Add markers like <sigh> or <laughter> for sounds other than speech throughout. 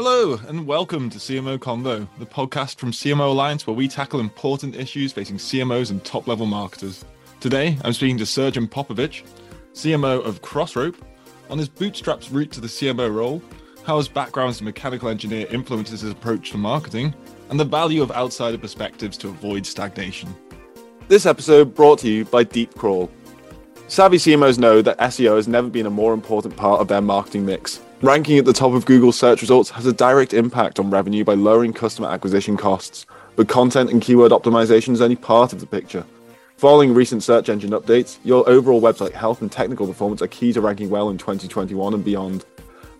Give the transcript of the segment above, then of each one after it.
Hello, and welcome to CMO Convo, the podcast from CMO Alliance where we tackle important issues facing CMOs and top level marketers. Today, I'm speaking to Srdjan Popovic, CMO of Crossrope, on his bootstraps route to the CMO role, how his background as a mechanical engineer influences his approach to marketing, and the value of outsider perspectives to avoid stagnation. This episode brought to you by DeepCrawl. Savvy CMOs know that SEO has never been a more important part of their marketing mix. Ranking at the top of Google search results has a direct impact on revenue by lowering customer acquisition costs, but content and keyword optimization is only part of the picture. Following recent search engine updates, your overall website health and technical performance are key to ranking well in 2021 and beyond.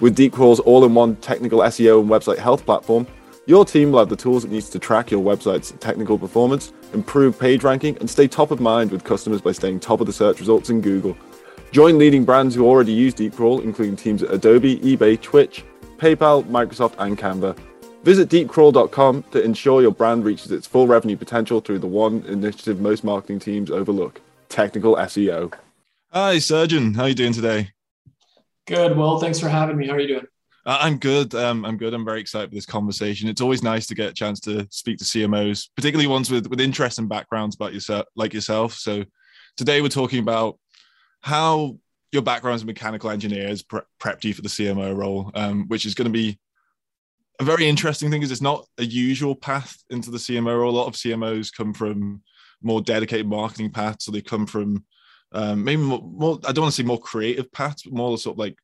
With DeepCrawl's all in one technical SEO and website health platform, your team will have the tools it needs to track your website's technical performance, improve page ranking, and stay top of mind with customers by staying top of the search results in Google. Join leading brands who already use DeepCrawl, including teams at Adobe, eBay, Twitch, PayPal, Microsoft, and Canva. Visit deepcrawl.com to ensure your brand reaches its full revenue potential through the one initiative most marketing teams overlook technical SEO. Hi, Srdjan. How are you doing today? Good. Well, thanks for having me. How are you doing? Uh, I'm good. Um, I'm good. I'm very excited for this conversation. It's always nice to get a chance to speak to CMOs, particularly ones with with interest and backgrounds about yourself, like yourself. So today we're talking about how your background as a mechanical engineer has pre- prepped you for the CMO role, um, which is going to be a very interesting thing because it's not a usual path into the CMO role. A lot of CMOs come from more dedicated marketing paths, so they come from um, maybe more, more, I don't want to say more creative paths, but more sort of like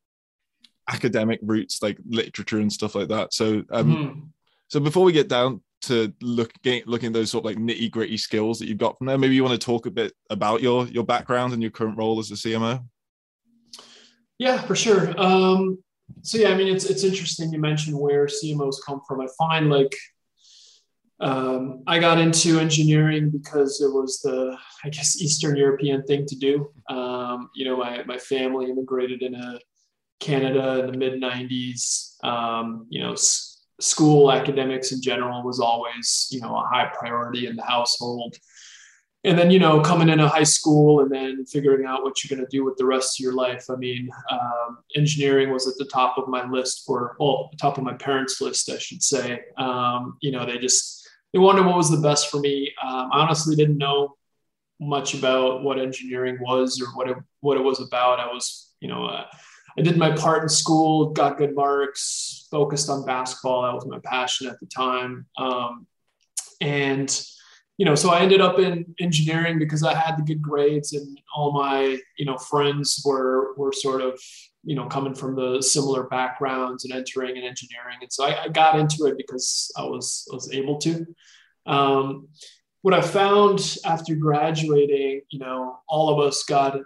academic routes, like literature and stuff like that. So, um, mm-hmm. so before we get down to look looking at those sort of like nitty gritty skills that you've got from there. Maybe you want to talk a bit about your your background and your current role as a CMO. Yeah, for sure. Um, so yeah, I mean, it's it's interesting you mentioned where CMOs come from. I find like um, I got into engineering because it was the I guess Eastern European thing to do. Um, you know, my my family immigrated into Canada in the mid '90s. Um, you know school academics in general was always you know a high priority in the household. And then you know coming into high school and then figuring out what you're going to do with the rest of your life. I mean um, engineering was at the top of my list for well the top of my parents list i should say. Um, you know they just they wondered what was the best for me. Um, i honestly didn't know much about what engineering was or what it what it was about. I was you know uh, I did my part in school, got good marks, focused on basketball. That was my passion at the time. Um, and, you know, so I ended up in engineering because I had the good grades and all my, you know, friends were, were sort of, you know, coming from the similar backgrounds and entering in engineering. And so I, I got into it because I was, was able to. Um, what I found after graduating, you know, all of us got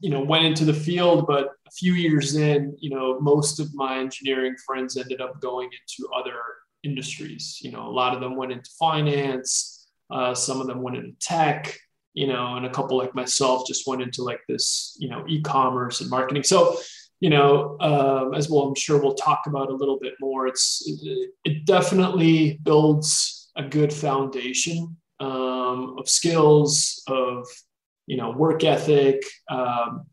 you know went into the field but a few years in you know most of my engineering friends ended up going into other industries. You know a lot of them went into finance uh, some of them went into tech you know and a couple like myself just went into like this you know e-commerce and marketing. So you know um, as well i'm sure we'll talk about a little bit more. It's it, it definitely builds a good foundation um, of skills of you know, work ethic, um,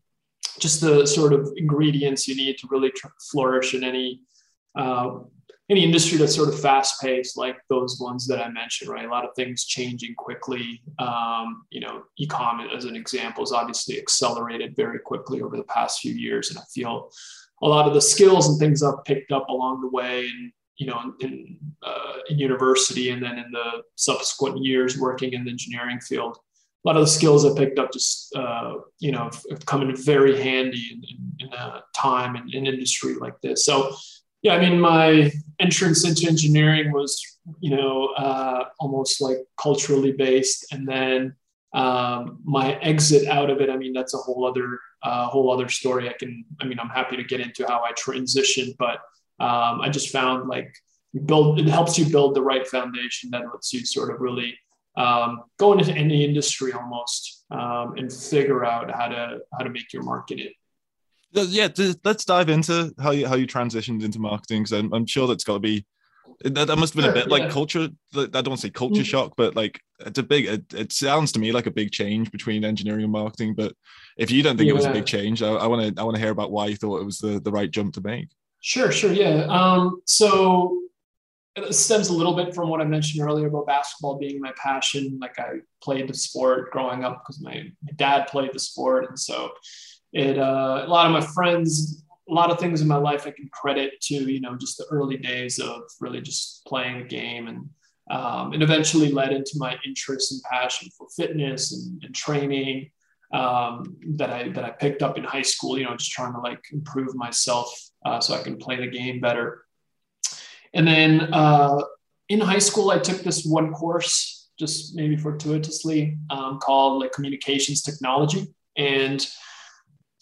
just the sort of ingredients you need to really tr- flourish in any uh, any industry that's sort of fast paced, like those ones that I mentioned, right? A lot of things changing quickly. Um, you know, e-com as an example is obviously accelerated very quickly over the past few years, and I feel a lot of the skills and things I've picked up along the way, and you know, in, uh, in university, and then in the subsequent years working in the engineering field, a lot of the skills I picked up just uh, you know have come in very handy in, in, in a time and in, in industry like this. So yeah, I mean my entrance into engineering was you know uh, almost like culturally based, and then um, my exit out of it. I mean that's a whole other uh, whole other story. I can I mean I'm happy to get into how I transitioned, but um, I just found like you build it helps you build the right foundation that lets you sort of really um, go into any industry almost um, and figure out how to how to make your market it. Yeah, let's dive into how you how you transitioned into marketing because I'm, I'm sure that's got to be that, that must have been a bit like culture. I don't want to say culture mm-hmm. shock, but like it's a big. It, it, sounds to me like a big change between engineering and marketing. But if you don't think yeah. it was a big change, I want to I want to hear about why you thought it was the the right jump to make. Sure, sure, yeah. Um, so it stems a little bit from what I mentioned earlier about basketball being my passion. Like I played the sport growing up because my, my dad played the sport, and so it uh, a lot of my friends, a lot of things in my life I can credit to you know just the early days of really just playing the game, and um, it eventually led into my interest and passion for fitness and, and training um, that I that I picked up in high school. You know, just trying to like improve myself uh, so I can play the game better. And then uh, in high school, I took this one course, just maybe fortuitously, um, called like communications technology. And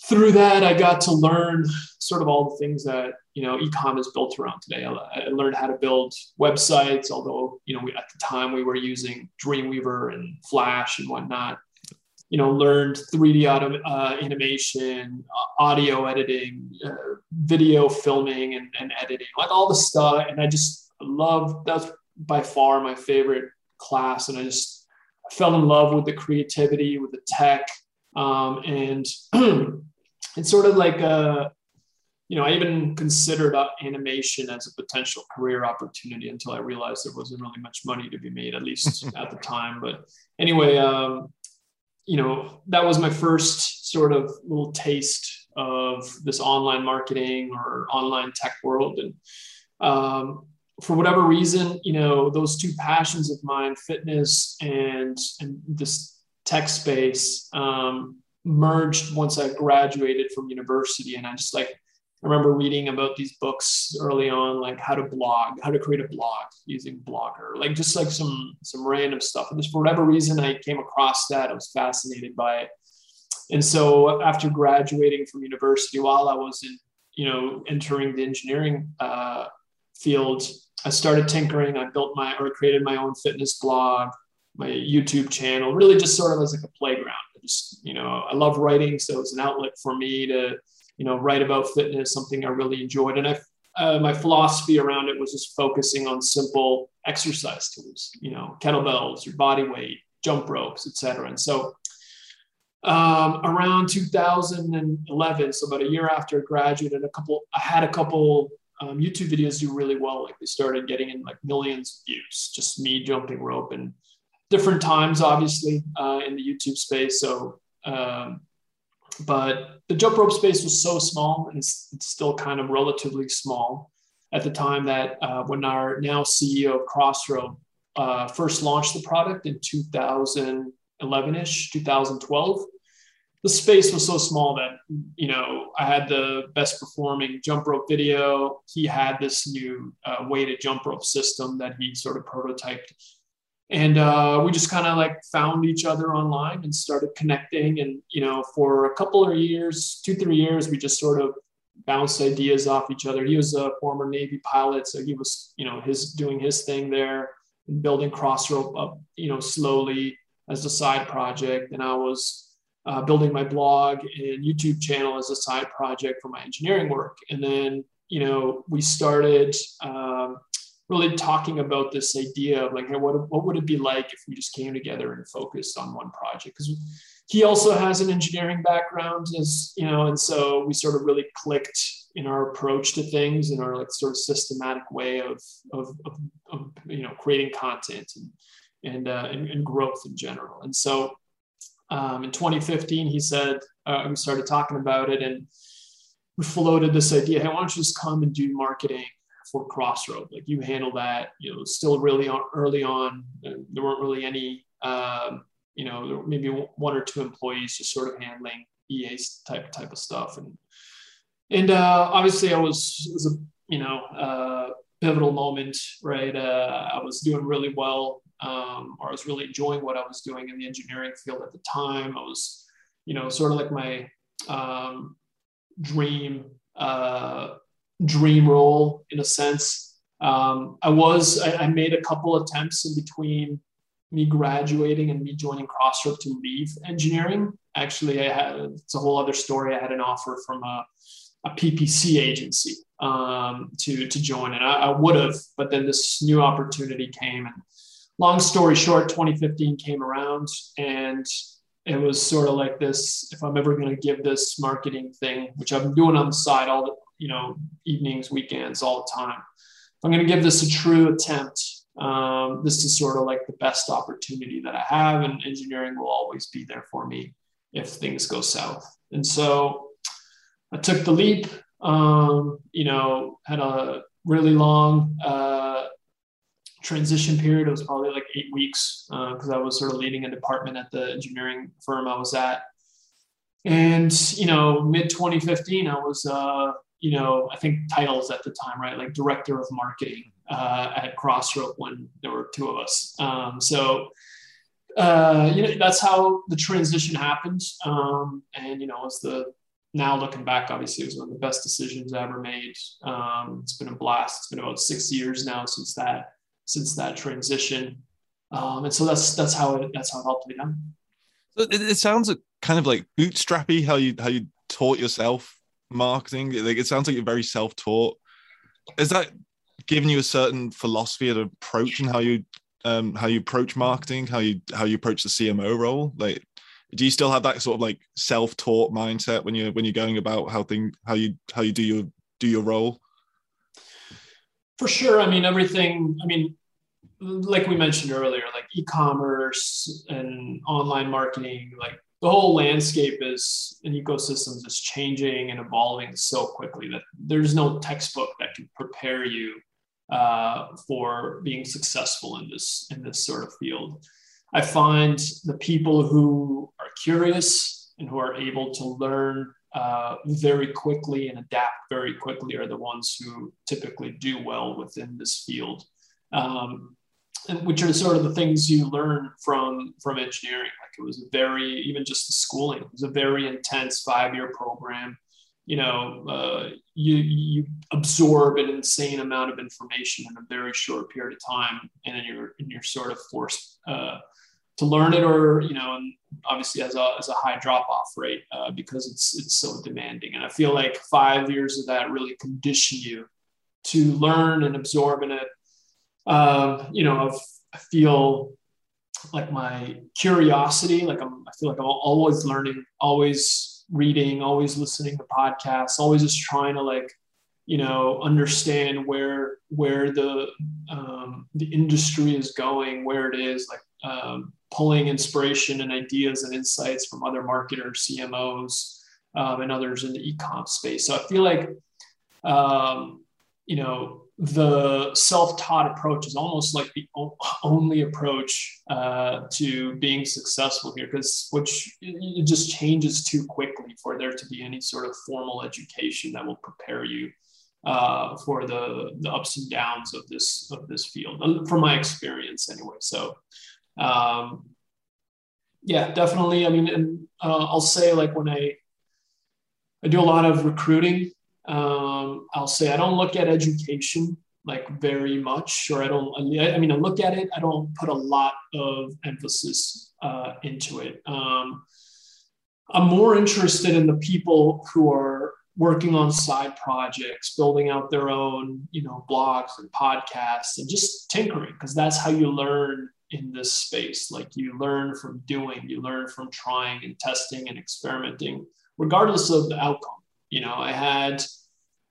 through that, I got to learn sort of all the things that you know ecom is built around today. I, I learned how to build websites, although you know we, at the time we were using Dreamweaver and Flash and whatnot you know, learned 3D auto, uh, animation, uh, audio editing, uh, video filming and, and editing, like all the stuff. And I just love that's by far my favorite class. And I just I fell in love with the creativity, with the tech. Um, and <clears throat> it's sort of like a, you know, I even considered animation as a potential career opportunity until I realized there wasn't really much money to be made, at least <laughs> at the time. But anyway, um, you know, that was my first sort of little taste of this online marketing or online tech world. And um, for whatever reason, you know, those two passions of mine, fitness and, and this tech space, um, merged once I graduated from university. And I just like I remember reading about these books early on, like how to blog, how to create a blog using Blogger, like just like some some random stuff. And just for whatever reason, I came across that. I was fascinated by it. And so after graduating from university, while I was in, you know, entering the engineering uh, field, I started tinkering. I built my or created my own fitness blog, my YouTube channel, really just sort of as like a playground. I just, you know, I love writing, so it's an outlet for me to you know, write about fitness, something I really enjoyed. And I, uh, my philosophy around it was just focusing on simple exercise tools, you know, kettlebells, your body weight, jump ropes, etc. And so um, around 2011, so about a year after I graduated, a couple, I had a couple um, YouTube videos do really well. Like they started getting in like millions of views, just me jumping rope and different times, obviously, uh, in the YouTube space. So um, but the jump rope space was so small, and it's, still kind of relatively small at the time that uh, when our now CEO of Crossrope uh, first launched the product in 2011ish, 2012, the space was so small that you know I had the best performing jump rope video. He had this new uh, weighted jump rope system that he sort of prototyped and uh, we just kind of like found each other online and started connecting. And you know for a couple of years two three years we just sort of bounced ideas off each other. He was a former navy pilot so he was you know his doing his thing there and building crossrope up you know slowly as a side project. And i was uh, building my blog and youtube channel as a side project for my engineering work. And then you know we started um, really talking about this idea of like, hey, what, what would it be like if we just came together and focused on one project? Because he also has an engineering background, as you know, and so we sort of really clicked in our approach to things and our like sort of systematic way of of, of, of you know creating content and and, uh, and, and growth in general. And so um, in 2015, he said uh, we started talking about it and we floated this idea. Hey, why don't you just come and do marketing for Crossrope. Like you handle that, you know, still really on, early on. There weren't really any, um, you know, maybe one or two employees just sort of handling EA type type of stuff. And and uh, obviously, I was was a you know uh, pivotal moment, right? Uh, I was doing really well, um, or I was really enjoying what I was doing in the engineering field at the time. I was, you know, sort of like my um, dream uh, dream role in a sense. Um, I was, I, I, made a couple attempts in between me graduating and me joining Crossrope to leave engineering. Actually, I had, it's a whole other story. I had an offer from a, a PPC agency um, to, to join, and I, I would have, but then this new opportunity came. And long story short, 2015 came around, and it was sort of like this if i'm ever going to give this marketing thing which been doing on the side all the you know, evenings, weekends, all the time. If I'm going to give this a true attempt, um, this is sort of like the best opportunity that I have, and engineering will always be there for me if things go south. And so I took the leap. Um, you know, had a really long uh, transition period. It was probably like eight weeks because uh, I was sort of leading a department at the engineering firm I was at. And you know, mid 2015, I was uh, you know, I think titles at the time, right? Like director of marketing uh, at Crossrope when there were two of us. Um, so, uh, you know, that's how the transition happened. Um, and, you know, as the now looking back, obviously it was one of the best decisions I ever made. Um, it's been a blast. It's been about six years now since that, since that transition. Um, and so that's, that's how it, that's how it helped me done. So it, it sounds kind of like bootstrappy, how you, how you taught yourself marketing? Like it sounds like you're very self-taught. Is that giving you a certain philosophy of approach and how you um how you approach marketing, how you how you approach the CMO role? Like do you still have that sort of like self-taught mindset when you're when you're going about how thing how you how you do your do your role? For sure. I mean everything, I mean like we mentioned earlier, like e-commerce and online marketing, like the whole landscape is and ecosystems is changing and evolving so quickly that there's no textbook that can prepare you uh, for being successful in this in this sort of field. I find the people who are curious and who are able to learn uh, very quickly and adapt very quickly are the ones who typically do well within this field. Um, which are sort of the things you learn from from engineering. Like it was a very even just the schooling it was a very intense five year program. You know, uh, you you absorb an insane amount of information in a very short period of time, and then you're and you're sort of forced uh, to learn it, or you know, and obviously as a as a high drop off rate uh, because it's it's so demanding. And I feel like five years of that really condition you to learn and absorb in it um, you know, I feel like my curiosity, like I'm, I feel like I'm always learning, always reading, always listening to podcasts, always just trying to like, you know, understand where where the um, the industry is going, where it is, like um, pulling inspiration and ideas and insights from other marketers, CMOs, um, and others in the e-com space. So I feel like, um, you know, the self-taught approach is almost like the only approach uh, to being successful here because which it just changes too quickly for there to be any sort of formal education that will prepare you uh, for the, the ups and downs of this of this field from my experience anyway so um, yeah definitely i mean and uh, i'll say like when i i do a lot of recruiting um, I'll say I don't look at education like very much, or I don't. I mean, I look at it. I don't put a lot of emphasis uh, into it. Um, I'm more interested in the people who are working on side projects, building out their own, you know, blogs and podcasts, and just tinkering because that's how you learn in this space. Like you learn from doing, you learn from trying and testing and experimenting, regardless of the outcome. You know, I had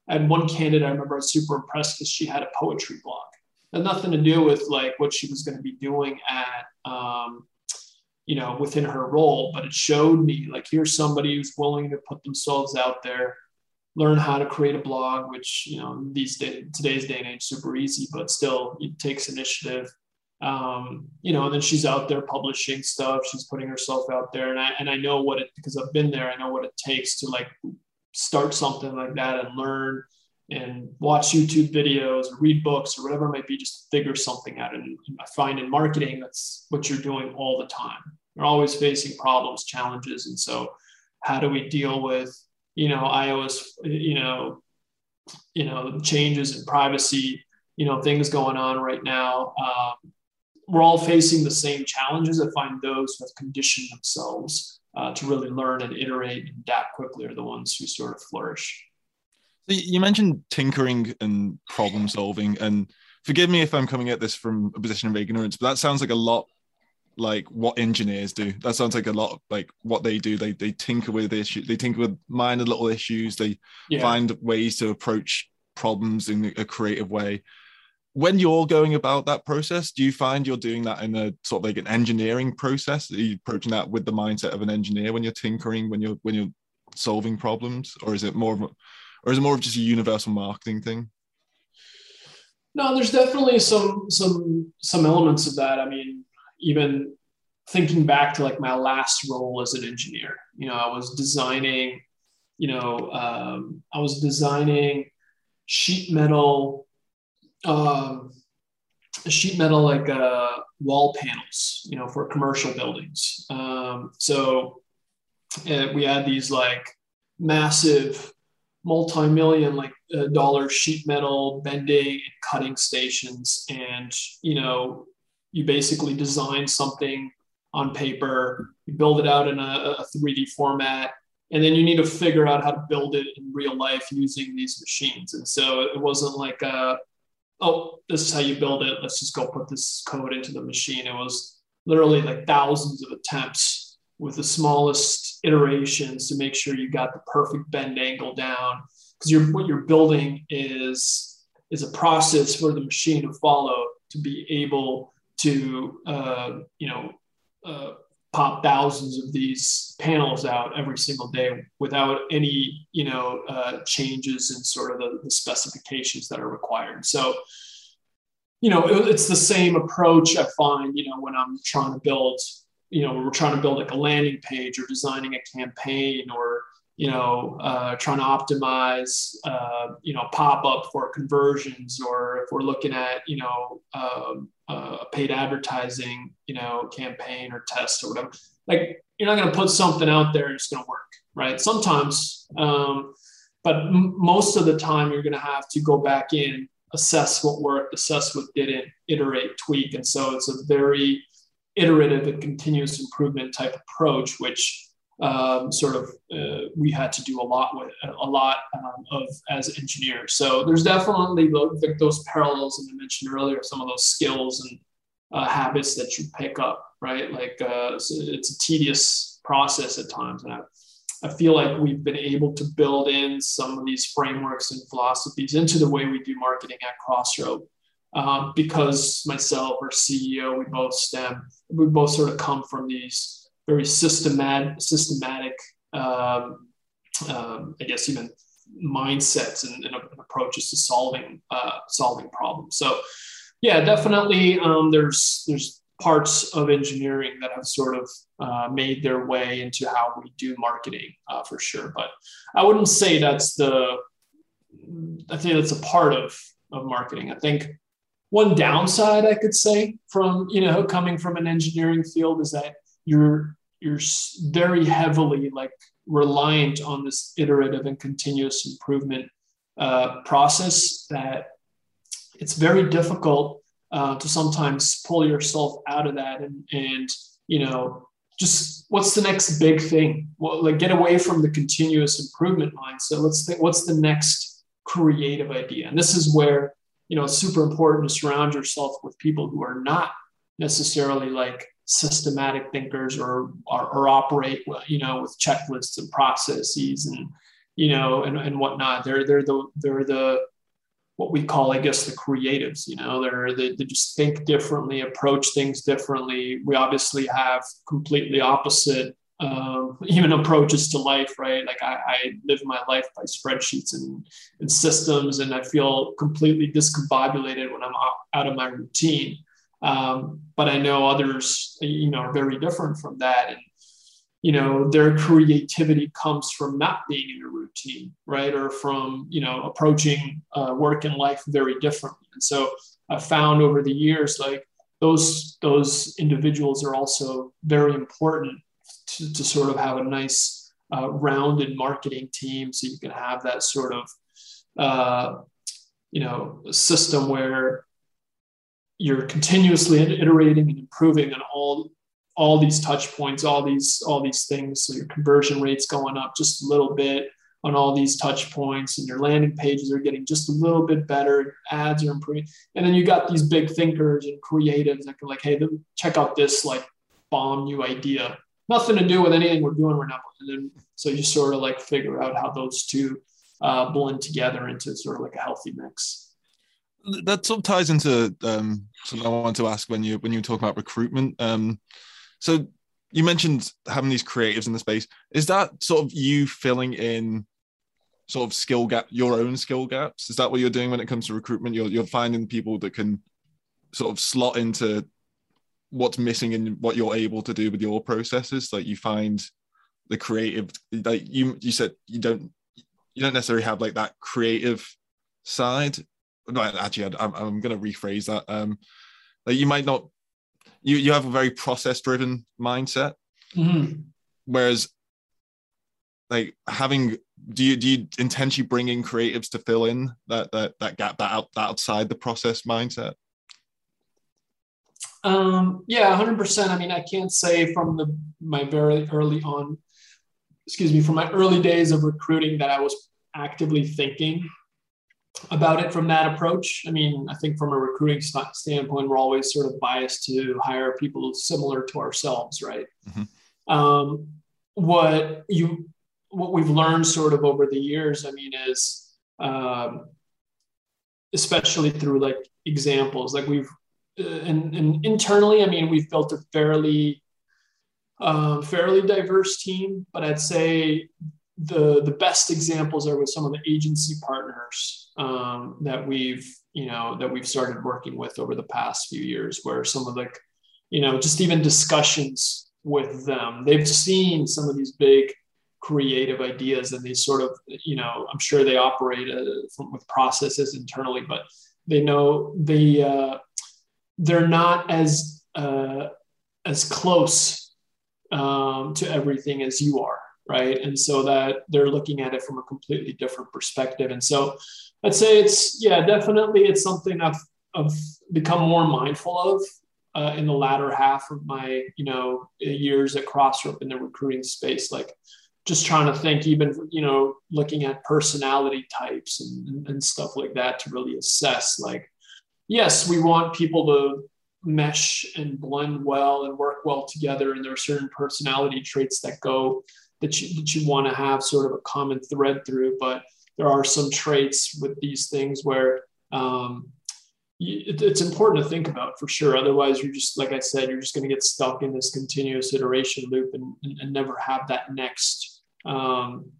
I had one candidate I remember I was super impressed because she had a poetry blog. It had nothing to do with like what she was going to be doing at um, you know within her role, but it showed me like here's somebody who's willing to put themselves out there, learn how to create a blog, which you know these days today's day and age super easy, but still it takes initiative. Um, you know, and then she's out there publishing stuff. She's putting herself out there, and I and I know what it because I've been there. I know what it takes to like start something like that and learn and watch YouTube videos or read books or whatever it might be, just figure something out. And I find in marketing, that's what you're doing all the time. You're always facing problems, challenges. And so how do we deal with, you know, iOS, you know, you know, changes in privacy, you know, things going on right now. Um, we're all facing the same challenges. I find those who have conditioned themselves uh, to really learn and iterate and adapt quickly are the ones who sort of flourish. So you mentioned tinkering and problem solving, and forgive me if I'm coming at this from a position of ignorance, but that sounds like a lot like what engineers do. That sounds like a lot of, like what they do. They they tinker with issues. They tinker with minor little issues. They yeah. find ways to approach problems in a creative way. When you're going about that process, do you find you're doing that in a sort of like an engineering process? Are you approaching that with the mindset of an engineer when you're tinkering, when you're when you're solving problems, or is it more of a, or is it more of just a universal marketing thing? No, there's definitely some some some elements of that. I mean, even thinking back to like my last role as an engineer, you know, I was designing, you know, um, I was designing sheet metal, um, sheet metal like uh, wall panels, you know, for commercial buildings. Um, so uh, we had these like massive multi-million like uh, dollar sheet metal bending and cutting stations and you know you basically design something on paper you build it out in a, a 3d format and then you need to figure out how to build it in real life using these machines and so it wasn't like a, oh this is how you build it. Let's just go put this code into the machine. It was literally like thousands of attempts with the smallest iterations to make sure you got the perfect bend angle down. Because you're what you're building is is a process for the machine to follow to be able to uh, you know uh, pop thousands of these panels out every single day without any you know uh, changes in sort of the, the, specifications that are required. So you know it, it's the same approach i find you know when i'm trying to build you know we're trying to build like a landing page or designing a campaign or you know uh, trying to optimize uh, you know pop up for conversions or if we're looking at you know um, a paid advertising, you know, campaign or test or whatever. Like you're not going to put something out there and it's going to work, right? Sometimes, um, but m- most of the time you're going to have to go back in, assess what worked, assess what didn't, iterate, tweak, and so it's a very iterative and continuous improvement type approach, which um, sort of uh, we had to do a lot with a lot um, of as engineers. So there's definitely those parallels, and I mentioned earlier some of those skills and uh, habits that you pick up, right? Like uh, it's a tedious process at times, and I, I feel like we've been able to build in some of these frameworks and philosophies into the way we do marketing at Crossrope. Um, because myself, our CEO, we both stem, we both sort of come from these very systematic, systematic, um, um, I guess even mindsets and, and, approaches to solving uh, solving problems. So, yeah, definitely, um, there's there's parts of engineering that have sort of uh, made their way into how we do marketing uh, for sure. But I wouldn't say that's the. I think that's a part of of marketing. I think one downside I could say from you know coming from an engineering field is that you're you're very heavily like reliant on this iterative and continuous improvement uh, process that it's very difficult uh, to sometimes pull yourself out of that and and you know just what's the next big thing? Well like get away from the continuous improvement mindset let's think what's the next creative idea? And this is where you know it's super important to surround yourself with people who are not necessarily like systematic thinkers or, or, or operate you know with checklists and processes and you know and, and whatnot. They're they're the they're the what we call i guess the creatives you know they're they, they just think differently approach things differently. We obviously have completely opposite um, <laughs> even approaches to life right? Like I, I live my life by spreadsheets and, and systems and i feel completely discombobulated when i'm out of my routine um, but I know others, you know, are very different from that. And, you know, their creativity comes from not being in a routine, right? Or from, you know, approaching uh, work and life very differently. And so I found over the years, like those, those individuals are also very important to, to sort of have a nice uh, rounded marketing team. So you can have that sort of, uh, you know, system where you're continuously iterating and improving on all all these touch points all these all these things so your conversion rates going up just a little bit on all these touch points and your landing pages are getting just a little bit better ads are improving and then you got these big thinkers and creatives that can like hey check out this like bomb new idea. Nothing to do with anything we're doing right now. And then so you sort of like figure out how those two uh, blend together into sort of like a healthy mix. That sort of ties into um, something I want to ask when you when you talk about recruitment. Um, so you mentioned having these creatives in the space. Is that sort of you filling in sort of skill gap, your own skill gaps? Is that what you're doing when it comes to recruitment? You're you're finding people that can sort of slot into what's missing in what you're able to do with your processes. Like you find the creative, like you you said you don't you don't necessarily have like that creative side. No, actually, I'm I'm going to rephrase that. Um, like you might not you you have a very process driven mindset, mm-hmm. whereas like having do you do you intentionally bring in creatives to fill in that that that gap that out that outside the process mindset um yeah 100% i mean i can't say from the my very early on excuse me from my early days of recruiting that i was actively thinking about it from that approach i mean i think from a recruiting standpoint we're always sort of biased to hire people similar to ourselves right mm-hmm. um what you what we've learned sort of over the years, I mean, is um, especially through like examples, like we've uh, and, and internally, I mean, we've built a fairly um, fairly diverse team, but I'd say the the best examples are with some of the agency partners um, that we've you know that we've started working with over the past few years, where some of like you know just even discussions with them, they've seen some of these big creative ideas and they sort of you know i'm sure they operate uh, from, with processes internally but they know they uh, they're not as uh, as close um, to everything as you are right? And so that they're looking at it from a completely different perspective. And so i'd say it's yeah definitely it's something i've i've become more mindful of uh, in the latter half of my you know years at crossrope in the recruiting space like just trying to think even you know looking at personality types and, and stuff like that to really assess like yes we want people to mesh and blend well and work well together. And there are certain personality traits that go that you, that you want to have sort of a common thread through but there are some traits with these things where um, it's important to think about for sure. Otherwise, you're just like I said, you're just going to get stuck in this continuous iteration loop and, and, and never have that next um,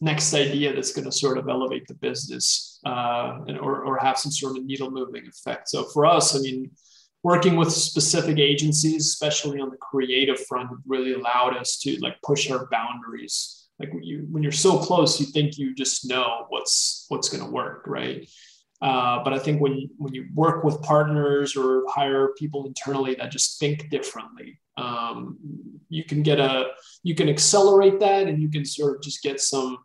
next idea that's going to sort of elevate the business uh, and, or, or have some sort of needle moving effect. So for us, I mean, working with specific agencies, especially on the creative front, really allowed us to like push our boundaries. Like when you when you're so close, you think you just know what's what's going to work, right? Uh, but I think when when you work with partners or hire people internally that just think differently, um, you can get a you can accelerate that and you can sort of just get some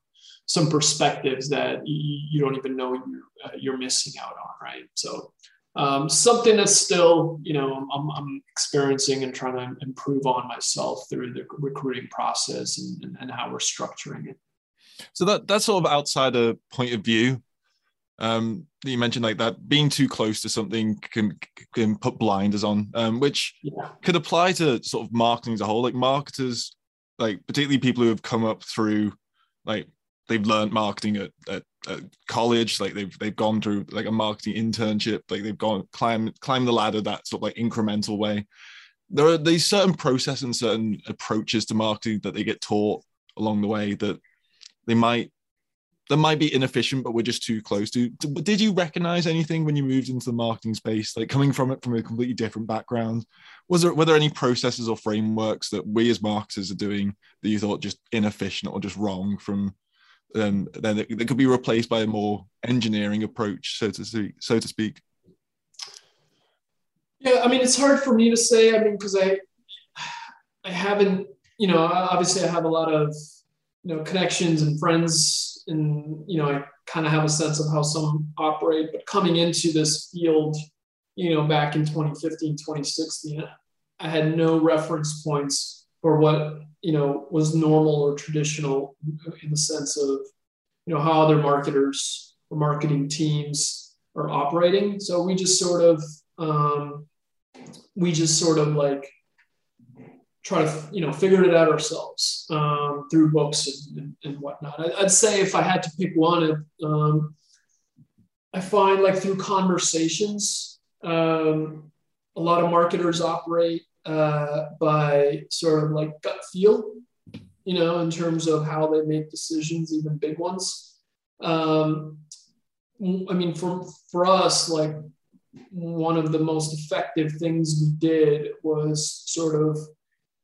some perspectives that you, you don't even know you're, uh, you're missing out on right so um, something that's still you know I'm, I'm, experiencing and trying to improve on myself through the recruiting process and, and, and how we're structuring it so that that's sort of outside a point of view um, you mentioned like that being too close to something can can put blinders on, um, which yeah. could apply to sort of marketing as a whole. Like marketers, like particularly people who have come up through, like they've learned marketing at, at, at, college, like they've they've gone through like a marketing internship, like they've gone climb climb the ladder that sort of like incremental way. There are these certain process and certain approaches to marketing that they get taught along the way that they might that might be inefficient, but we're just too close to. Did you recognize anything when you moved into the marketing space, like coming from it from a completely different background? Was there were there any processes or frameworks that we as marketers are doing that you thought just inefficient or just wrong from? Um, then that could be replaced by a more engineering approach, so to speak. So to speak. Yeah, I mean, it's hard for me to say. I mean, because I, I haven't, you know, obviously I have a lot of, you know, connections and friends and you know I kind of have a sense of how some operate. But coming into this field, you know, back in 2015, 2016, I had no reference points for what you know was normal or traditional in the sense of you know how other marketers or marketing teams are operating. So we just sort of um, we just sort of like try to you know figure it out ourselves um, through books and, and, and whatnot. I, would say if I had to pick one, um, I find like through conversations, um, a lot of marketers operate uh, by sort of like gut feel, you know, in terms of how they make decisions, even big ones. Um, I mean, for for us, like one of the most effective things we did was sort of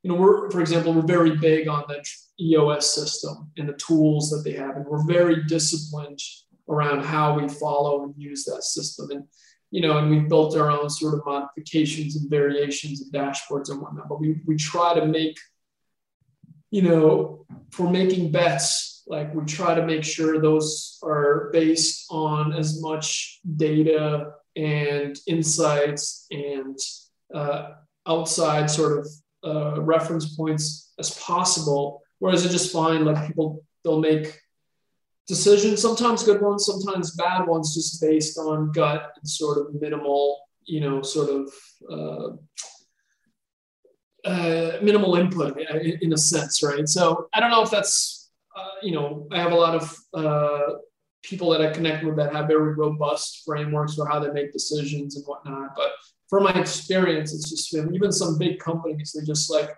you know, we're, for example, we're very big on the EOS system and the tools that they have, and we're very disciplined around how we follow and use that system. And, you know, and we've built our own sort of modifications and variations and dashboards and whatnot, but we, we try to make, you know, for making bets, like we try to make sure those are based on as much data and insights and uh, outside sort of uh, reference points as possible. Whereas I just find like people they'll make decisions, sometimes good ones, sometimes bad ones, just based on gut and sort of minimal, you know, sort of uh, uh, minimal input in, in, a sense, right? So I don't know if that's, uh, you know, I have a lot of uh, people that I connect with that have very robust frameworks for how they make decisions and whatnot, but from my experience, it's just been even some big companies, they just like,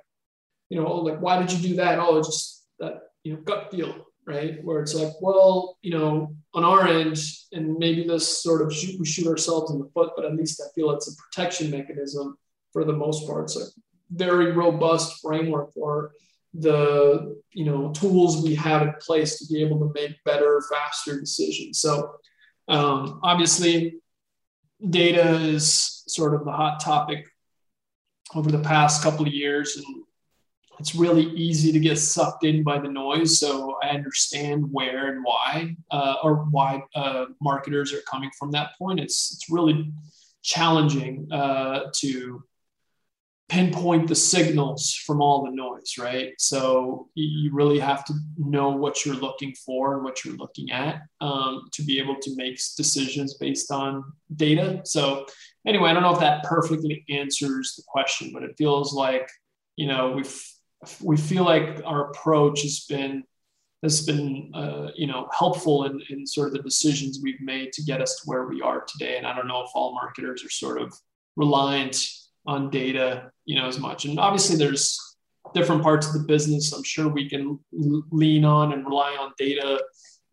you know, oh, like, why did you do that? Oh, it's just that, you know, gut feel, right? Where it's like, well, you know, on our end, and maybe this sort of shoot, we shoot ourselves in the foot, but at least I feel it's a protection mechanism for the most part. It's a very robust framework for the you know tools we have in place to be able to make better, faster decisions. So um, obviously, data is sort of the hot topic over the past couple of years and it's really easy to get sucked in by the noise so i understand where and why uh, or why uh, marketers are coming from that point it's, it's really challenging uh, to pinpoint the signals from all the noise, right? So you really have to know what you're looking for and what you're looking at um, to be able to make decisions based on data. So anyway, I don't know if that perfectly answers the question, but it feels like you know we've we feel like our approach has been has been uh, you know helpful in, in sort of the decisions we've made to get us to where we are today. And I don't know if all marketers are sort of reliant on data, you know, as much. And obviously, there's different parts of the business. I'm sure we can lean on and rely on data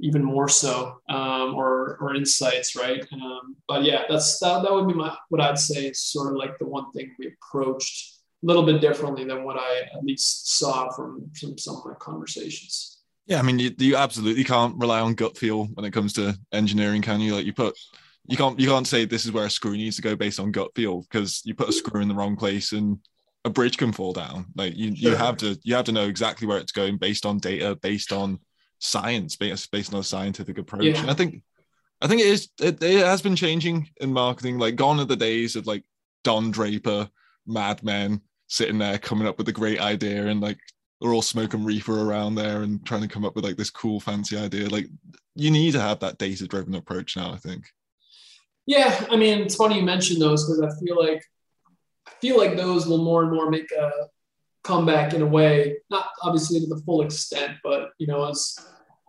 even more so, um, or or insights, right? Um, but yeah, that's that, that would be my what I'd say is sort of like the one thing we approached little bit differently than what I at least saw from from some of my conversations. Yeah, I mean, you, you absolutely can't rely on gut feel when it comes to engineering, can you? Like you put you can't you can't say this is where a screw needs to go based on gut feel because you put a screw in the wrong place and a bridge can fall down. Like you, sure. you have to you have to know exactly where it's going based on data, based on science, based based on a scientific approach. Yeah. And I think I think it is it, it has been changing in marketing. Like gone are the days of like Don Draper, Mad Men sitting there coming up with a great idea and like we're all smoking reefer around there and trying to come up with like this cool fancy idea. Like you need to have that data driven approach now. I think. Yeah, I mean, it's funny you mentioned those because I feel like I feel like those will more and more make a comeback in a way, not obviously to the full extent, but you know, as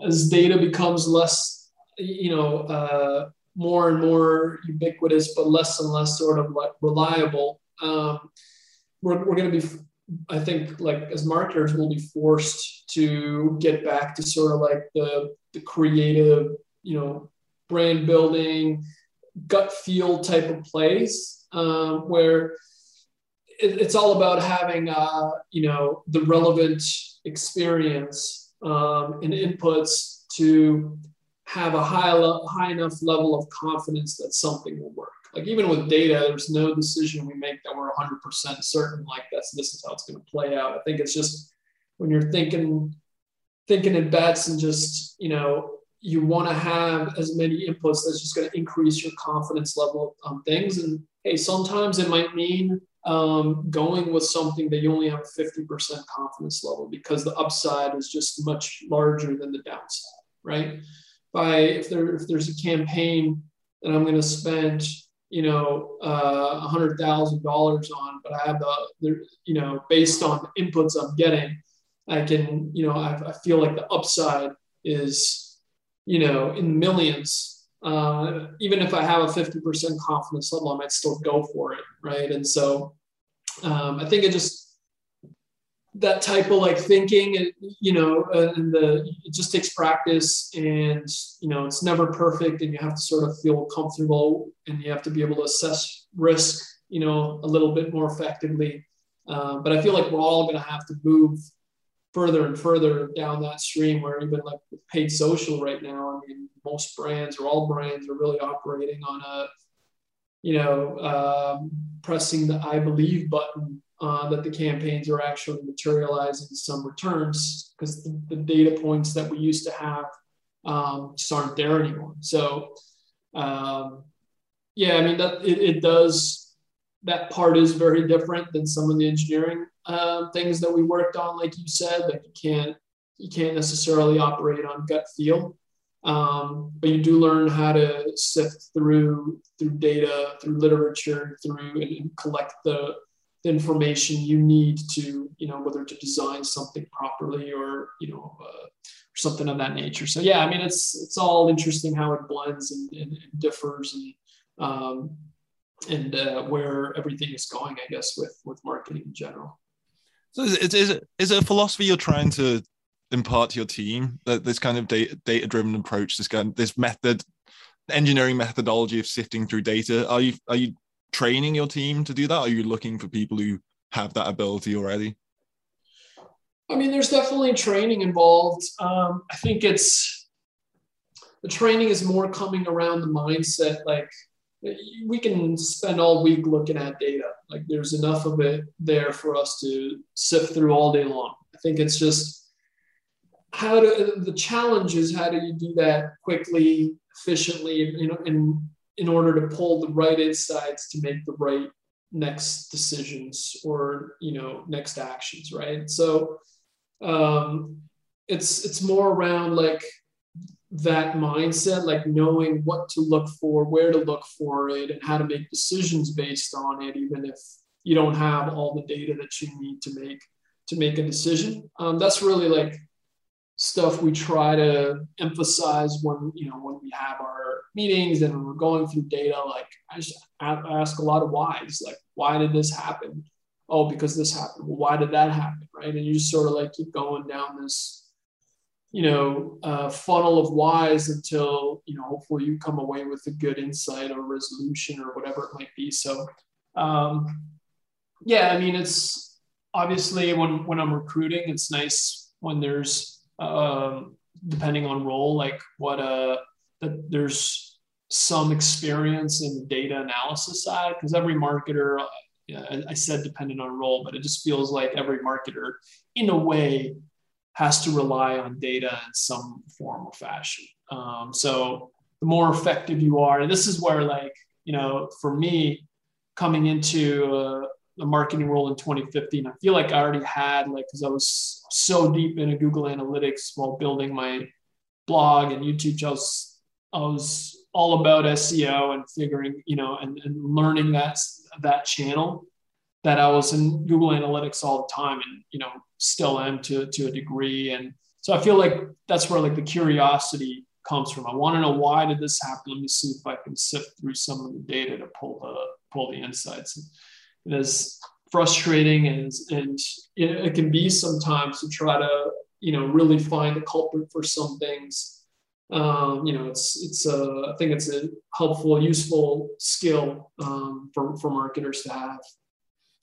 as data becomes less, you know, uh, more and more ubiquitous, but less and less sort of like reliable, um, we're, we're going to be, I think, like as marketers, we'll be forced to get back to sort of like the the creative, you know, brand building, gut feel type of place um, where it, it's all about having uh, you know the relevant experience um, and inputs to have a high, high enough level of confidence that something will work. Like even with data, there's no decision we make that we're 100% certain like that's this is how it's going to play out. I think it's just when you're thinking thinking in bets and just you know you want to have as many inputs that's just going to increase your confidence level on things. And hey, sometimes it might mean um, going with something that you only have a 50% confidence level because the upside is just much larger than the downside, right? By if there if there's a campaign that I'm going to spend you know, uh, a hundred thousand dollars on, but I have the, you know, based on inputs I'm getting, I can, you know, I, I feel like the upside is, you know, in millions. Uh, even if I have a 50% confidence level, I might still go for it, right? And so um, I think it just that type of like thinking, you know, and the it just takes practice, and you know, it's never perfect, and you have to sort of feel comfortable, and you have to be able to assess risk, you know, a little bit more effectively. Um, but I feel like we're all going to have to move further and further down that stream where even like paid social right now, I mean, most brands or all brands are really operating on a, you know, um, pressing the I believe button uh, that the campaigns are actually materializing some returns because the, the, data points that we used to have um, just aren't there anymore. So, um, yeah, I mean, that it, it does that part is very different than some of the engineering uh, things that we worked on. Like you said, like you can't you can't necessarily operate on gut feel, um, but you do learn how to sift through through data, through literature, through and collect the, information you need to you know whether to design something properly or you know uh, something of that nature. So yeah, I mean it's it's all interesting how it blends and, and, and differs and um, and uh, where everything is going, I guess, with with marketing in general. So is it, is it is it a philosophy you're trying to impart to your team that this kind of data data driven approach, this kind of, this method, engineering methodology of sifting through data? Are you are you training your team to do that? Are you looking for people who have that ability already? I mean, there's definitely training involved. Um, I think it's the training is more coming around the mindset, like we can spend all week looking at data. Like there's enough of it there for us to sift through all day long. I think it's just how to the challenge is how do you do that quickly, efficiently, you know, in in order to pull the right insights to make the right next decisions or you know next actions, right? So um, it's it's more around like that mindset, like knowing what to look for, where to look for it, and how to make decisions based on it, even if you don't have all the data that you need to make to make a decision. Um, that's really like stuff we try to emphasize when you know when we have our meetings and we're going through data. Like I just ask a lot of whys, like why did this happen? Oh, because this happened. Well, why did that happen? Right, and you just sort of like keep going down this you know, uh, funnel of whys until, you know, hopefully you come away with a good insight or resolution or whatever it might be. So, um, yeah, I mean, it's obviously when, when I'm recruiting, it's nice when there's, um, depending on role, like what, uh, that there's some experience in data analysis side, because every marketer, yeah, I said depending on role, but it just feels like every marketer in a way has to rely on data in some form or fashion. Um, so the more effective you are, and this is where, like, you know, for me, coming into a, a marketing role in 2015, I feel like I already had, like, because I was so deep into Google Analytics while building my blog and YouTube channels, I was all about SEO and figuring, you know, and, and learning that that channel that I was in Google Analytics all the time and, you know, still am to, to a degree. And so I feel like that's where like the curiosity comes from. I want to know why did this happen? Let me see if I can sift through some of the data to pull the, pull the insights. It is frustrating and, and it can be sometimes to try to, you know, really find a culprit for some things. Um, you know, it's it's a I think it's a helpful, useful skill um, for for marketers to have.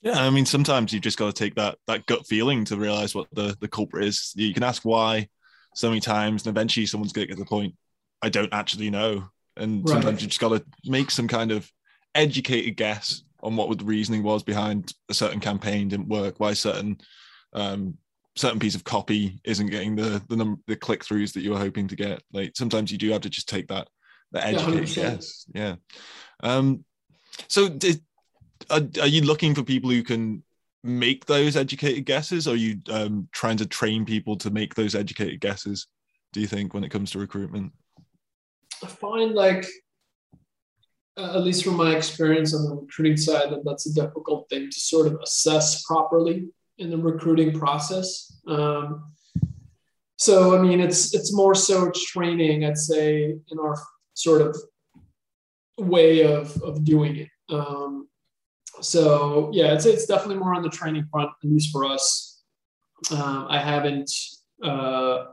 Yeah, I mean, sometimes you've just got to take that that gut feeling to realize what the the culprit is. You can ask why so many times, and eventually someone's going to get to the point. I don't actually know, and right. sometimes you just got to make some kind of educated guess on what the reasoning was behind a certain campaign didn't work, why certain um, certain piece of copy isn't getting the the, num- the click throughs that you were hoping to get. Like sometimes you do have to just take that the educated yeah, guess. Yeah. Um, so did are, are you looking for people who can make those educated guesses? Or are you um, trying to train people to make those educated guesses? Do you think when it comes to recruitment? I find like at least from my experience on the recruiting side, that that's a difficult thing to sort of assess properly in the recruiting process. Um, so, I mean, it's it's more so training, I'd say, in our sort of way of of doing it. Um, so, yeah, it's it's definitely more on the training front, at least for us. Um, I haven't. Uh,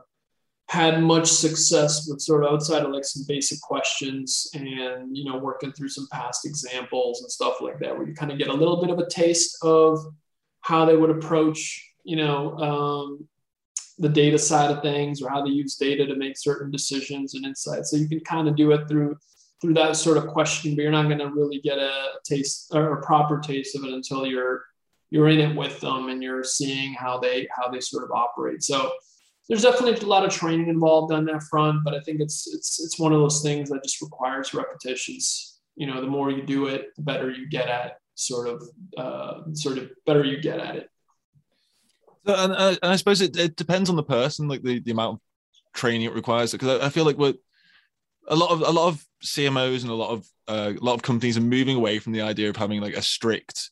had much success with sort of outside of like some basic questions and you know working through some past examples and stuff like that where you kind of get a little bit of a taste of how they would approach you know um, the data side of things or how they use data to make certain decisions and insights. So you can kind of do it through through that sort of question but you're not going to really get a taste or a proper taste of it until you're you're in it with them and you're seeing how they how they sort of operate. So there's definitely a lot of training involved on that front, but I think it's it's it's one of those things that just requires repetitions. You know, the more you do it, the better you get at sort of uh, sort of better you get at it. So, and, uh, and I suppose it, it depends on the person, like the, the amount of training it requires. Because I, I feel like we're a lot of a lot of CMOs and a lot of uh, a lot of companies are moving away from the idea of having like a strict,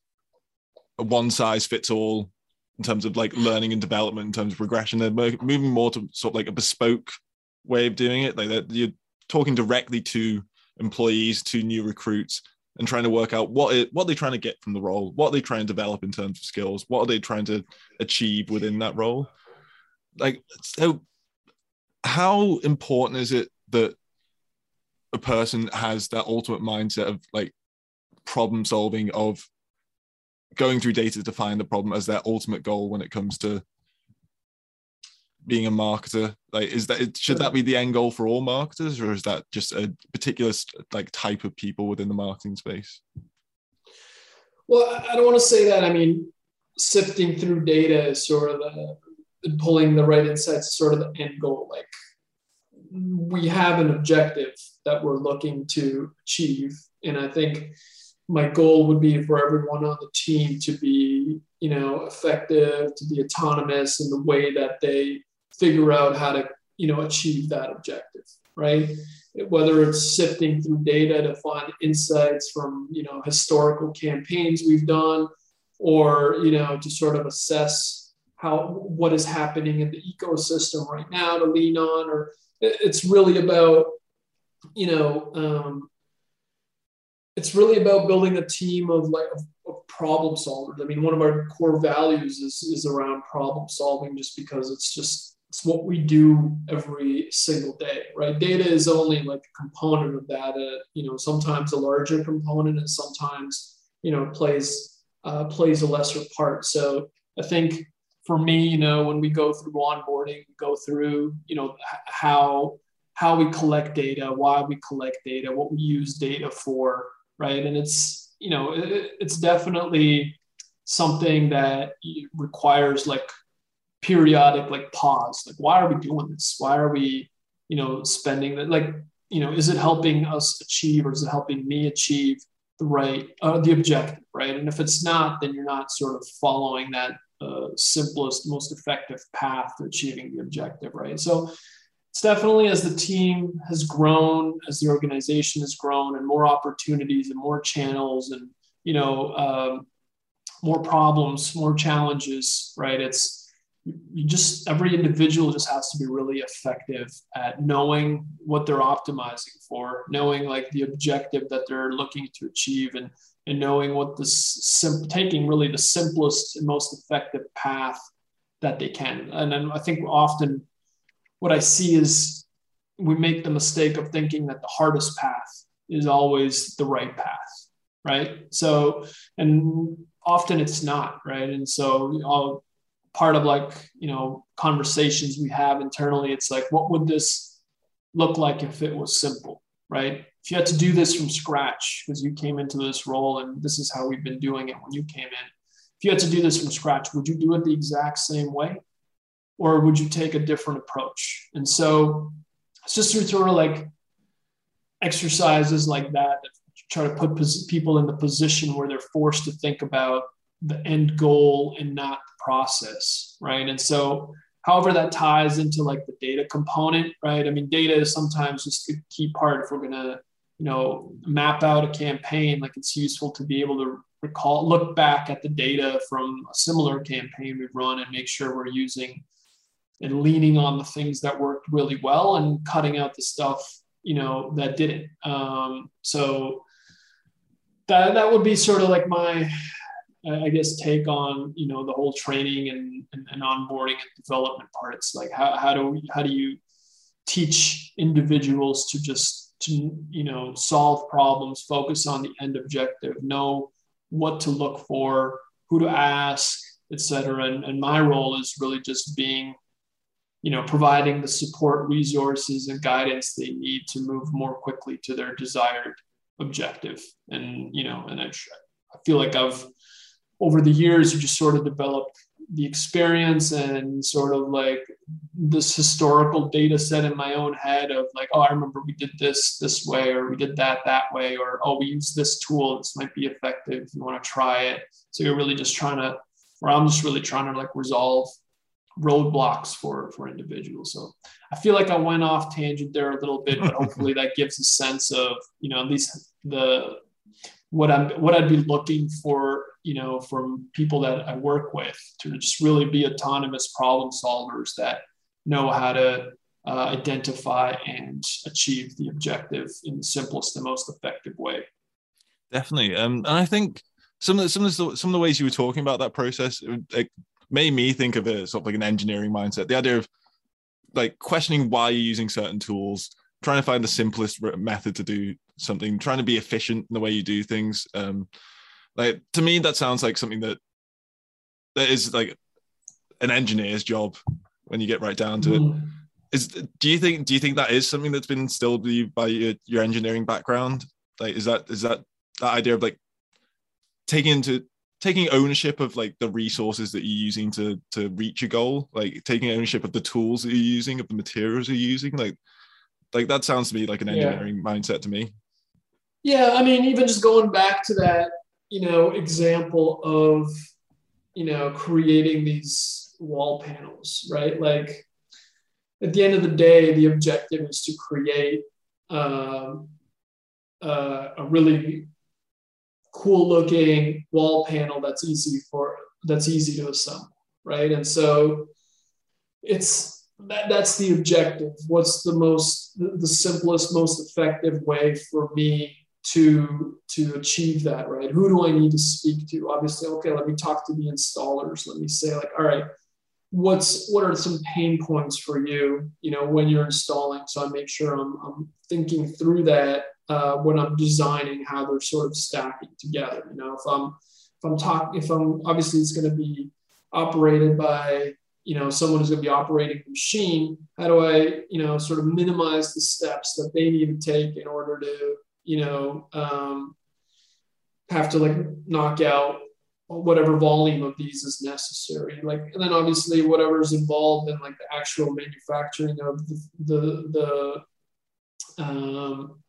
one size fits all in terms of like learning and development, in terms of progression. They're moving more to sort of like a bespoke way of doing it. Like you're talking directly to employees, to new recruits, and trying to work out what it, what they're trying to get from the role, what they trying to develop in terms of skills, what are they trying to achieve within that role. Like so, how important is it that a person has that ultimate mindset of like problem solving of going through data to find the problem as their ultimate goal when it comes to being a marketer? Like is that should that be the end goal for all marketers or is that just a particular like type of people within the marketing space? Well i don't want to say that i mean sifting through data is sort of the pulling the right insights is sort of the end goal. Like we have an objective that we're looking to achieve and i think my goal would be for everyone on the team to be, you know, effective, to be autonomous in the way that they figure out how to, you know, achieve that objective, right? Whether it's sifting through data to find insights from, you know, historical campaigns we've done, or, you know, to sort of assess how what is happening in the ecosystem right now to lean on, or it's really about, you know, um, it's really about building a team of like of, of, problem solvers. I mean, one of our core values is is around problem solving, just because it's just it's what we do every single day, right? Data is only like a component of that. Uh, you know, sometimes a larger component, and sometimes you know plays uh, plays a lesser part. So I think for me, you know, when we go through onboarding, go through you know how how we collect data, why we collect data, what we use data for, right? And it's you know it, it's definitely something that requires like periodic like pause. Like why are we doing this? Why are we you know spending that? Like you know is it helping us achieve or is it helping me achieve the right uh, the objective right and if it's not then you're not sort of following that uh, simplest most effective path to achieving the objective right so it's definitely as the team has grown, as the organization has grown, and more opportunities and more channels, and you know, um, more problems, more challenges. Right? It's you just every individual just has to be really effective at knowing what they're optimizing for, knowing like the objective that they're looking to achieve, and and knowing what the sim- taking really the simplest and most effective path that they can. And then I think often what I see is we make the mistake of thinking that the hardest path is always the right path, right? So, and often it's not, right? And so, all part of like you know conversations we have internally, it's like, what would this look like if it was simple, right? If you had to do this from scratch because you came into this role and this is how we've been doing it when you came in. If you had to do this from scratch, would you do it the exact same way? Or would you take a different approach? And so it's just through sort of like exercises like that that try to put people in the position where they're forced to think about the end goal and not the process, right? And so however that ties into like the data component, right? I mean, data is sometimes just a key part if we're gonna you know map out a campaign like it's useful to be able to recall look back at the data from a similar campaign we've run and make sure we're using and leaning on the things that worked really well and cutting out the stuff you know that didn't um, so that that would be sort of like my I guess take on you know the whole training and, and, and onboarding and development parts like how, how do we, how do you teach individuals to just to you know solve problems, focus on the end objective, know what to look for, who to ask, etc. And, and my role is really just being you know providing the support resources and guidance they need to move more quickly to their desired objective. And you know and I, I feel like i've over the years you just sort of develop the experience and sort of like this historical data set in my own head of like oh i remember we did this this way or we did that that way or oh we use this tool. This might be effective. You want to try it. So you're really just trying to or i'm just really trying to like resolve roadblocks for for individuals. So i feel like i went off tangent there a little bit but <laughs> hopefully that gives a sense of you know at least the what i'm what i'd be looking for you know from people that i work with to just really be autonomous problem solvers that know how to uh, identify and achieve the objective in the simplest and most effective way. Definitely. Um, and i think some of the, some of the some of the ways you were talking about that process like made me think of it as sort of like an engineering mindset. The idea of like questioning why you're using certain tools, trying to find the simplest method to do something, trying to be efficient in the way you do things. Um, like to me, that sounds like something that that is like an engineer's job when you get right down to mm. it. Is do you think do you think that is something that's been instilled by your, your engineering background? Like, is that is that that idea of like taking into taking ownership of like the resources that you're using to to reach a goal like taking ownership of the tools that you're using of the materials you're using like like that sounds to me like an engineering yeah. mindset to me yeah i mean even just going back to that you know example of you know creating these wall panels right like at the end of the day the objective is to create um, uh, a really cool looking wall panel that's easy for that's easy to assemble right? And so it's that, that's the objective. What's the most the, simplest most effective way for me to to achieve that right? Who do i need to speak to? Obviously okay let me talk to the installers. Let me say like all right what's what are some pain points for you you know when you're installing? So i make sure i'm, I'm thinking through that uh, when I'm designing how they're sort of stacking together. You know, if I'm if I'm talking, if I'm obviously it's going to be operated by you know someone who's going to be operating the machine. How do I you know sort of minimize the steps that they need to take in order to you know um, have to like knock out whatever volume of these is necessary like and then obviously whatever is involved in like the actual manufacturing of the the, the um,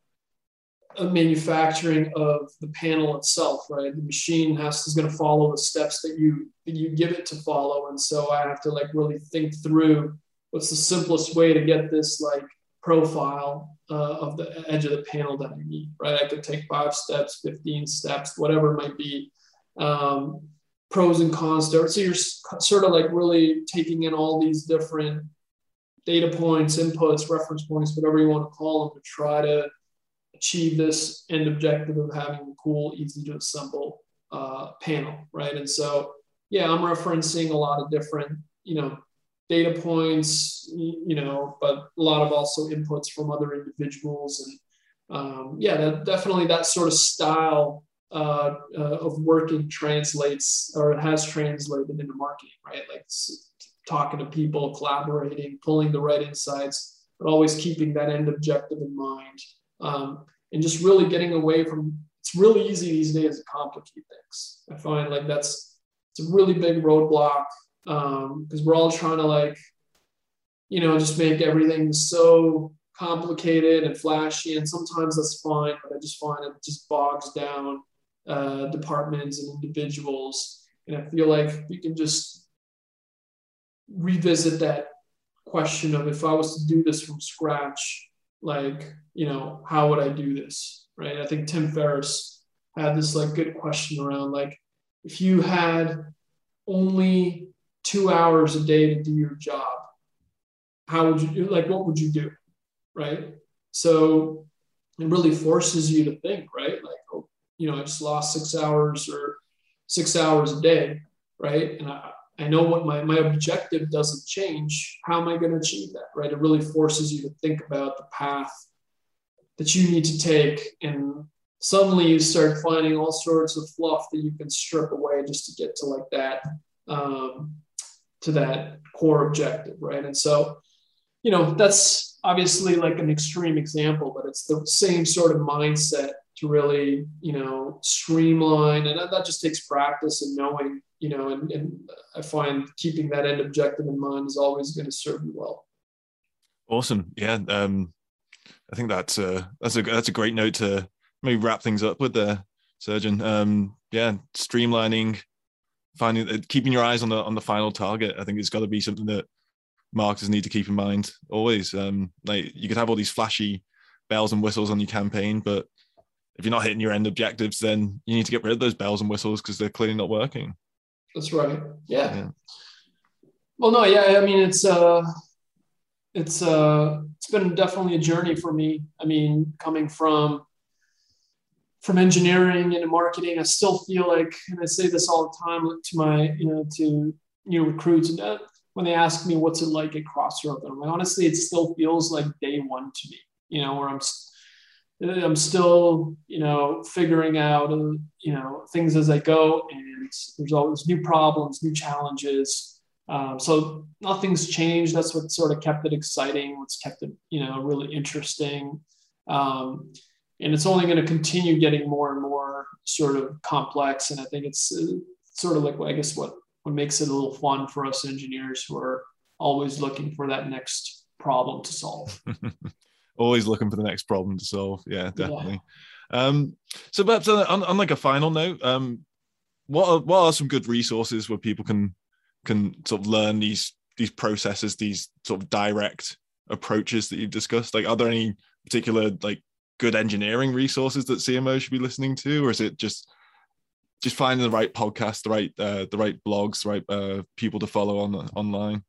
manufacturing of the panel itself, right? The machine has is going to follow the steps that you that you give it to follow, and so I have to like really think through what's the simplest way to get this like profile uh, of the edge of the panel that I need, right? I could take five steps, fifteen steps, whatever it might be. Um, pros and cons. So you're sort of like really taking in all these different data points, inputs, reference points, whatever you want to call them, to try to achieve this end objective of having a cool, easy to assemble uh, panel, right? And so, yeah, I'm referencing a lot of different, you know, data points, you know, but a lot of also inputs from other individuals. And um, yeah, that, definitely that sort of style uh, uh, of working translates or it has translated into marketing, right? Like talking to people, collaborating, pulling the right insights, but always keeping that end objective in mind um, and just really getting away from it's really easy these days to complicate things. I find like that's it's a really big roadblock because um, we're all trying to like you know just make everything so complicated and flashy and sometimes that's fine but i just find it just bogs down uh, departments and individuals. And i feel like we can just revisit that question of if i was to do this from scratch like, you know, how would I do this? Right. I think Tim Ferriss had this like good question around like, if you had only two hours a day to do your job, how would you do like what would you do? Right. So it really forces you to think, right? Like, oh, you know, I just lost six hours or six hours a day, right? And I, I know what my, my objective doesn't change. How am I going to achieve that, right? It really forces you to think about the path that you need to take. And suddenly you start finding all sorts of fluff that you can strip away just to get to like that, um, to that core objective, right? And so, you know, that's obviously like an extreme example, but it's the same sort of mindset to really, you know, streamline. And that just takes practice and knowing, you know, and, and I find keeping that end objective in mind is always going to serve you well. Awesome. Yeah. Um, I think that's a, that's a, that's a great note to maybe wrap things up with there, Srdjan. Um, yeah. Streamlining, finding, uh, keeping your eyes on the, on the final target. I think it's got to be something that marketers need to keep in mind always. Um, like you could have all these flashy bells and whistles on your campaign, but if you're not hitting your end objectives, then you need to get rid of those bells and whistles because they're clearly not working. That's right. Yeah. yeah. Well, no, yeah. I mean, it's uh, it's uh, it's been definitely a journey for me. I mean, coming from from engineering into marketing, I still feel like, and I say this all the time to my, you know, to new recruits, and uh, when they ask me what's it like at Crossrope, I'm like, honestly, it still feels like day one to me. You know, where I'm I'm still, you know, figuring out, uh, you know, things as I go, and there's always new problems, new challenges. Um, so nothing's changed. That's what sort of kept it exciting. What's kept it, you know, really interesting. Um, and it's only going to continue getting more and more sort of complex. And I think it's uh, sort of like, I guess, what what makes it a little fun for us engineers who are always looking for that next problem to solve. <laughs> always looking for the next problem to solve. Yeah, definitely. Yeah. Um, so perhaps on, on, like a final note, um, what are, what are some good resources where people can can sort of learn these these processes, these sort of direct approaches that you've discussed? Like, are there any particular like good engineering resources that CMO should be listening to, or is it just just finding the right podcast, the right uh, the right blogs, the right uh, people to follow on online?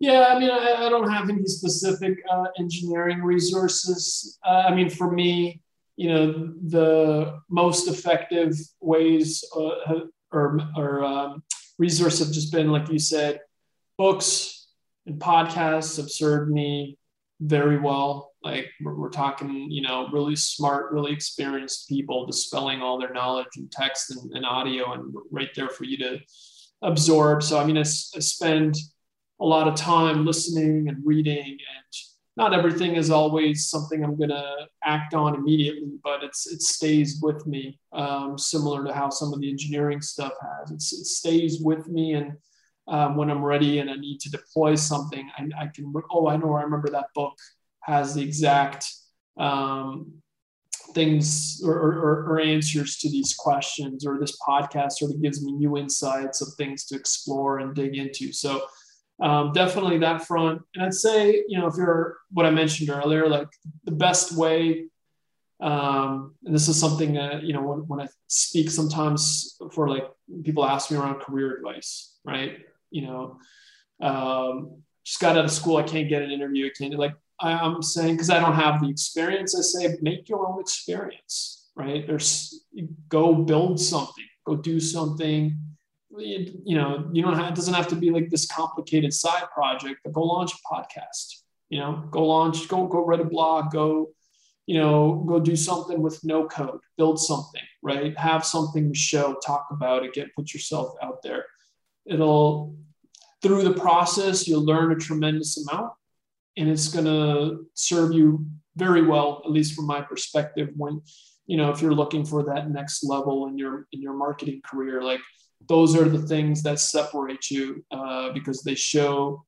Yeah, I mean, I, I don't have any specific uh, engineering resources. Uh, I mean, for me, you know, the most effective ways uh, or, or um, resources have just been, like you said, books and podcasts have served me very well. Like we're, we're talking, you know, really smart, really experienced people dispelling all their knowledge in text and, and audio and right there for you to absorb. So, I mean, I, I spend – a lot of time listening and reading and not everything is always something I'm going to act on immediately, but it's it stays with me, um, similar to how some of the engineering stuff has. It's, it stays with me, and um, when I'm ready and I need to deploy something, I, I, can. Oh, I know. I remember that book has the exact um, things or, or, or, answers to these questions, or this podcast sort of gives me new insights of things to explore and dig into. So um, definitely that front. And I'd say, you know, if you're what I mentioned earlier, like the best way, um, and this is something that, you know, when, when I speak sometimes for like people ask me around career advice, right? You know, um, just got out of school, I can't get an interview. I can't like, I, I'm saying, because I don't have the experience, I say, make your own experience, right? There's go build something, go do something you know, you don't have, it doesn't have to be like this complicated side project, but go launch a podcast, you know, go launch, go, go write a blog, go, you know, go do something with no code, build something, right? Have something to show, talk about it, get, put yourself out there. It'll, through the process, you'll learn a tremendous amount and it's going to serve you very well, at least from my perspective, when, you know, if you're looking for that next level in your, in your marketing career, like, those are the things that separate you uh, because they show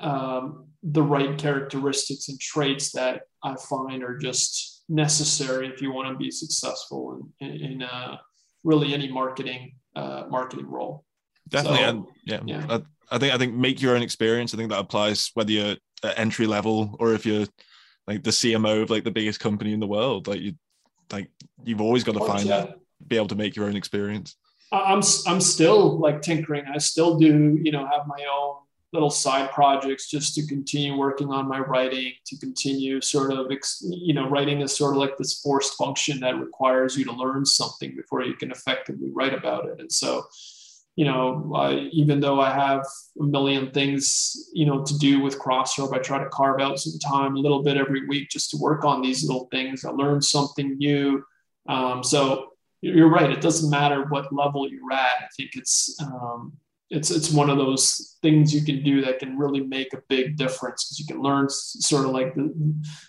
um, the right characteristics and traits that I find are just necessary if you want to be successful in, in, in uh, really any marketing uh, marketing role. Definitely, so, and yeah, yeah. I, I, think I think make your own experience. I think that applies whether you're at entry level or if you're like the CMO of like the biggest company in the world. Like you, like you've always got to find yeah. that, be able to make your own experience. I'm I'm still like tinkering. I still do, you know, have my own little side projects just to continue working on my writing, to continue sort of, you know, writing is sort of like this forced function that requires you to learn something before you can effectively write about it. And so, you know, I, even though I have a million things, you know, to do with Crossrope, I try to carve out some time, a little bit every week, just to work on these little things. I learn something new. Um, so you're right. It doesn't matter what level you're at. I think it's um, it's it's one of those things you can do that can really make a big difference because you can learn sort of like the,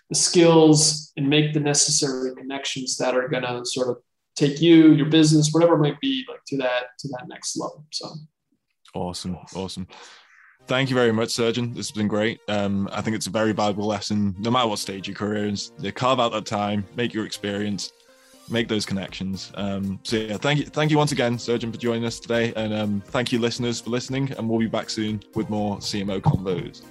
the skills and make the necessary connections that are going to sort of take you your business whatever it might be like to that to that next level so. Awesome. Awesome. Thank you very much Srdjan this has been great. Um, i think it's a very valuable lesson no matter what stage your career is. Carve out that time make your experience make those connections. Um, so yeah, thank you, thank you once again, Srdjan, for joining us today, and um, thank you, listeners, for listening. And we'll be back soon with more CMO convos.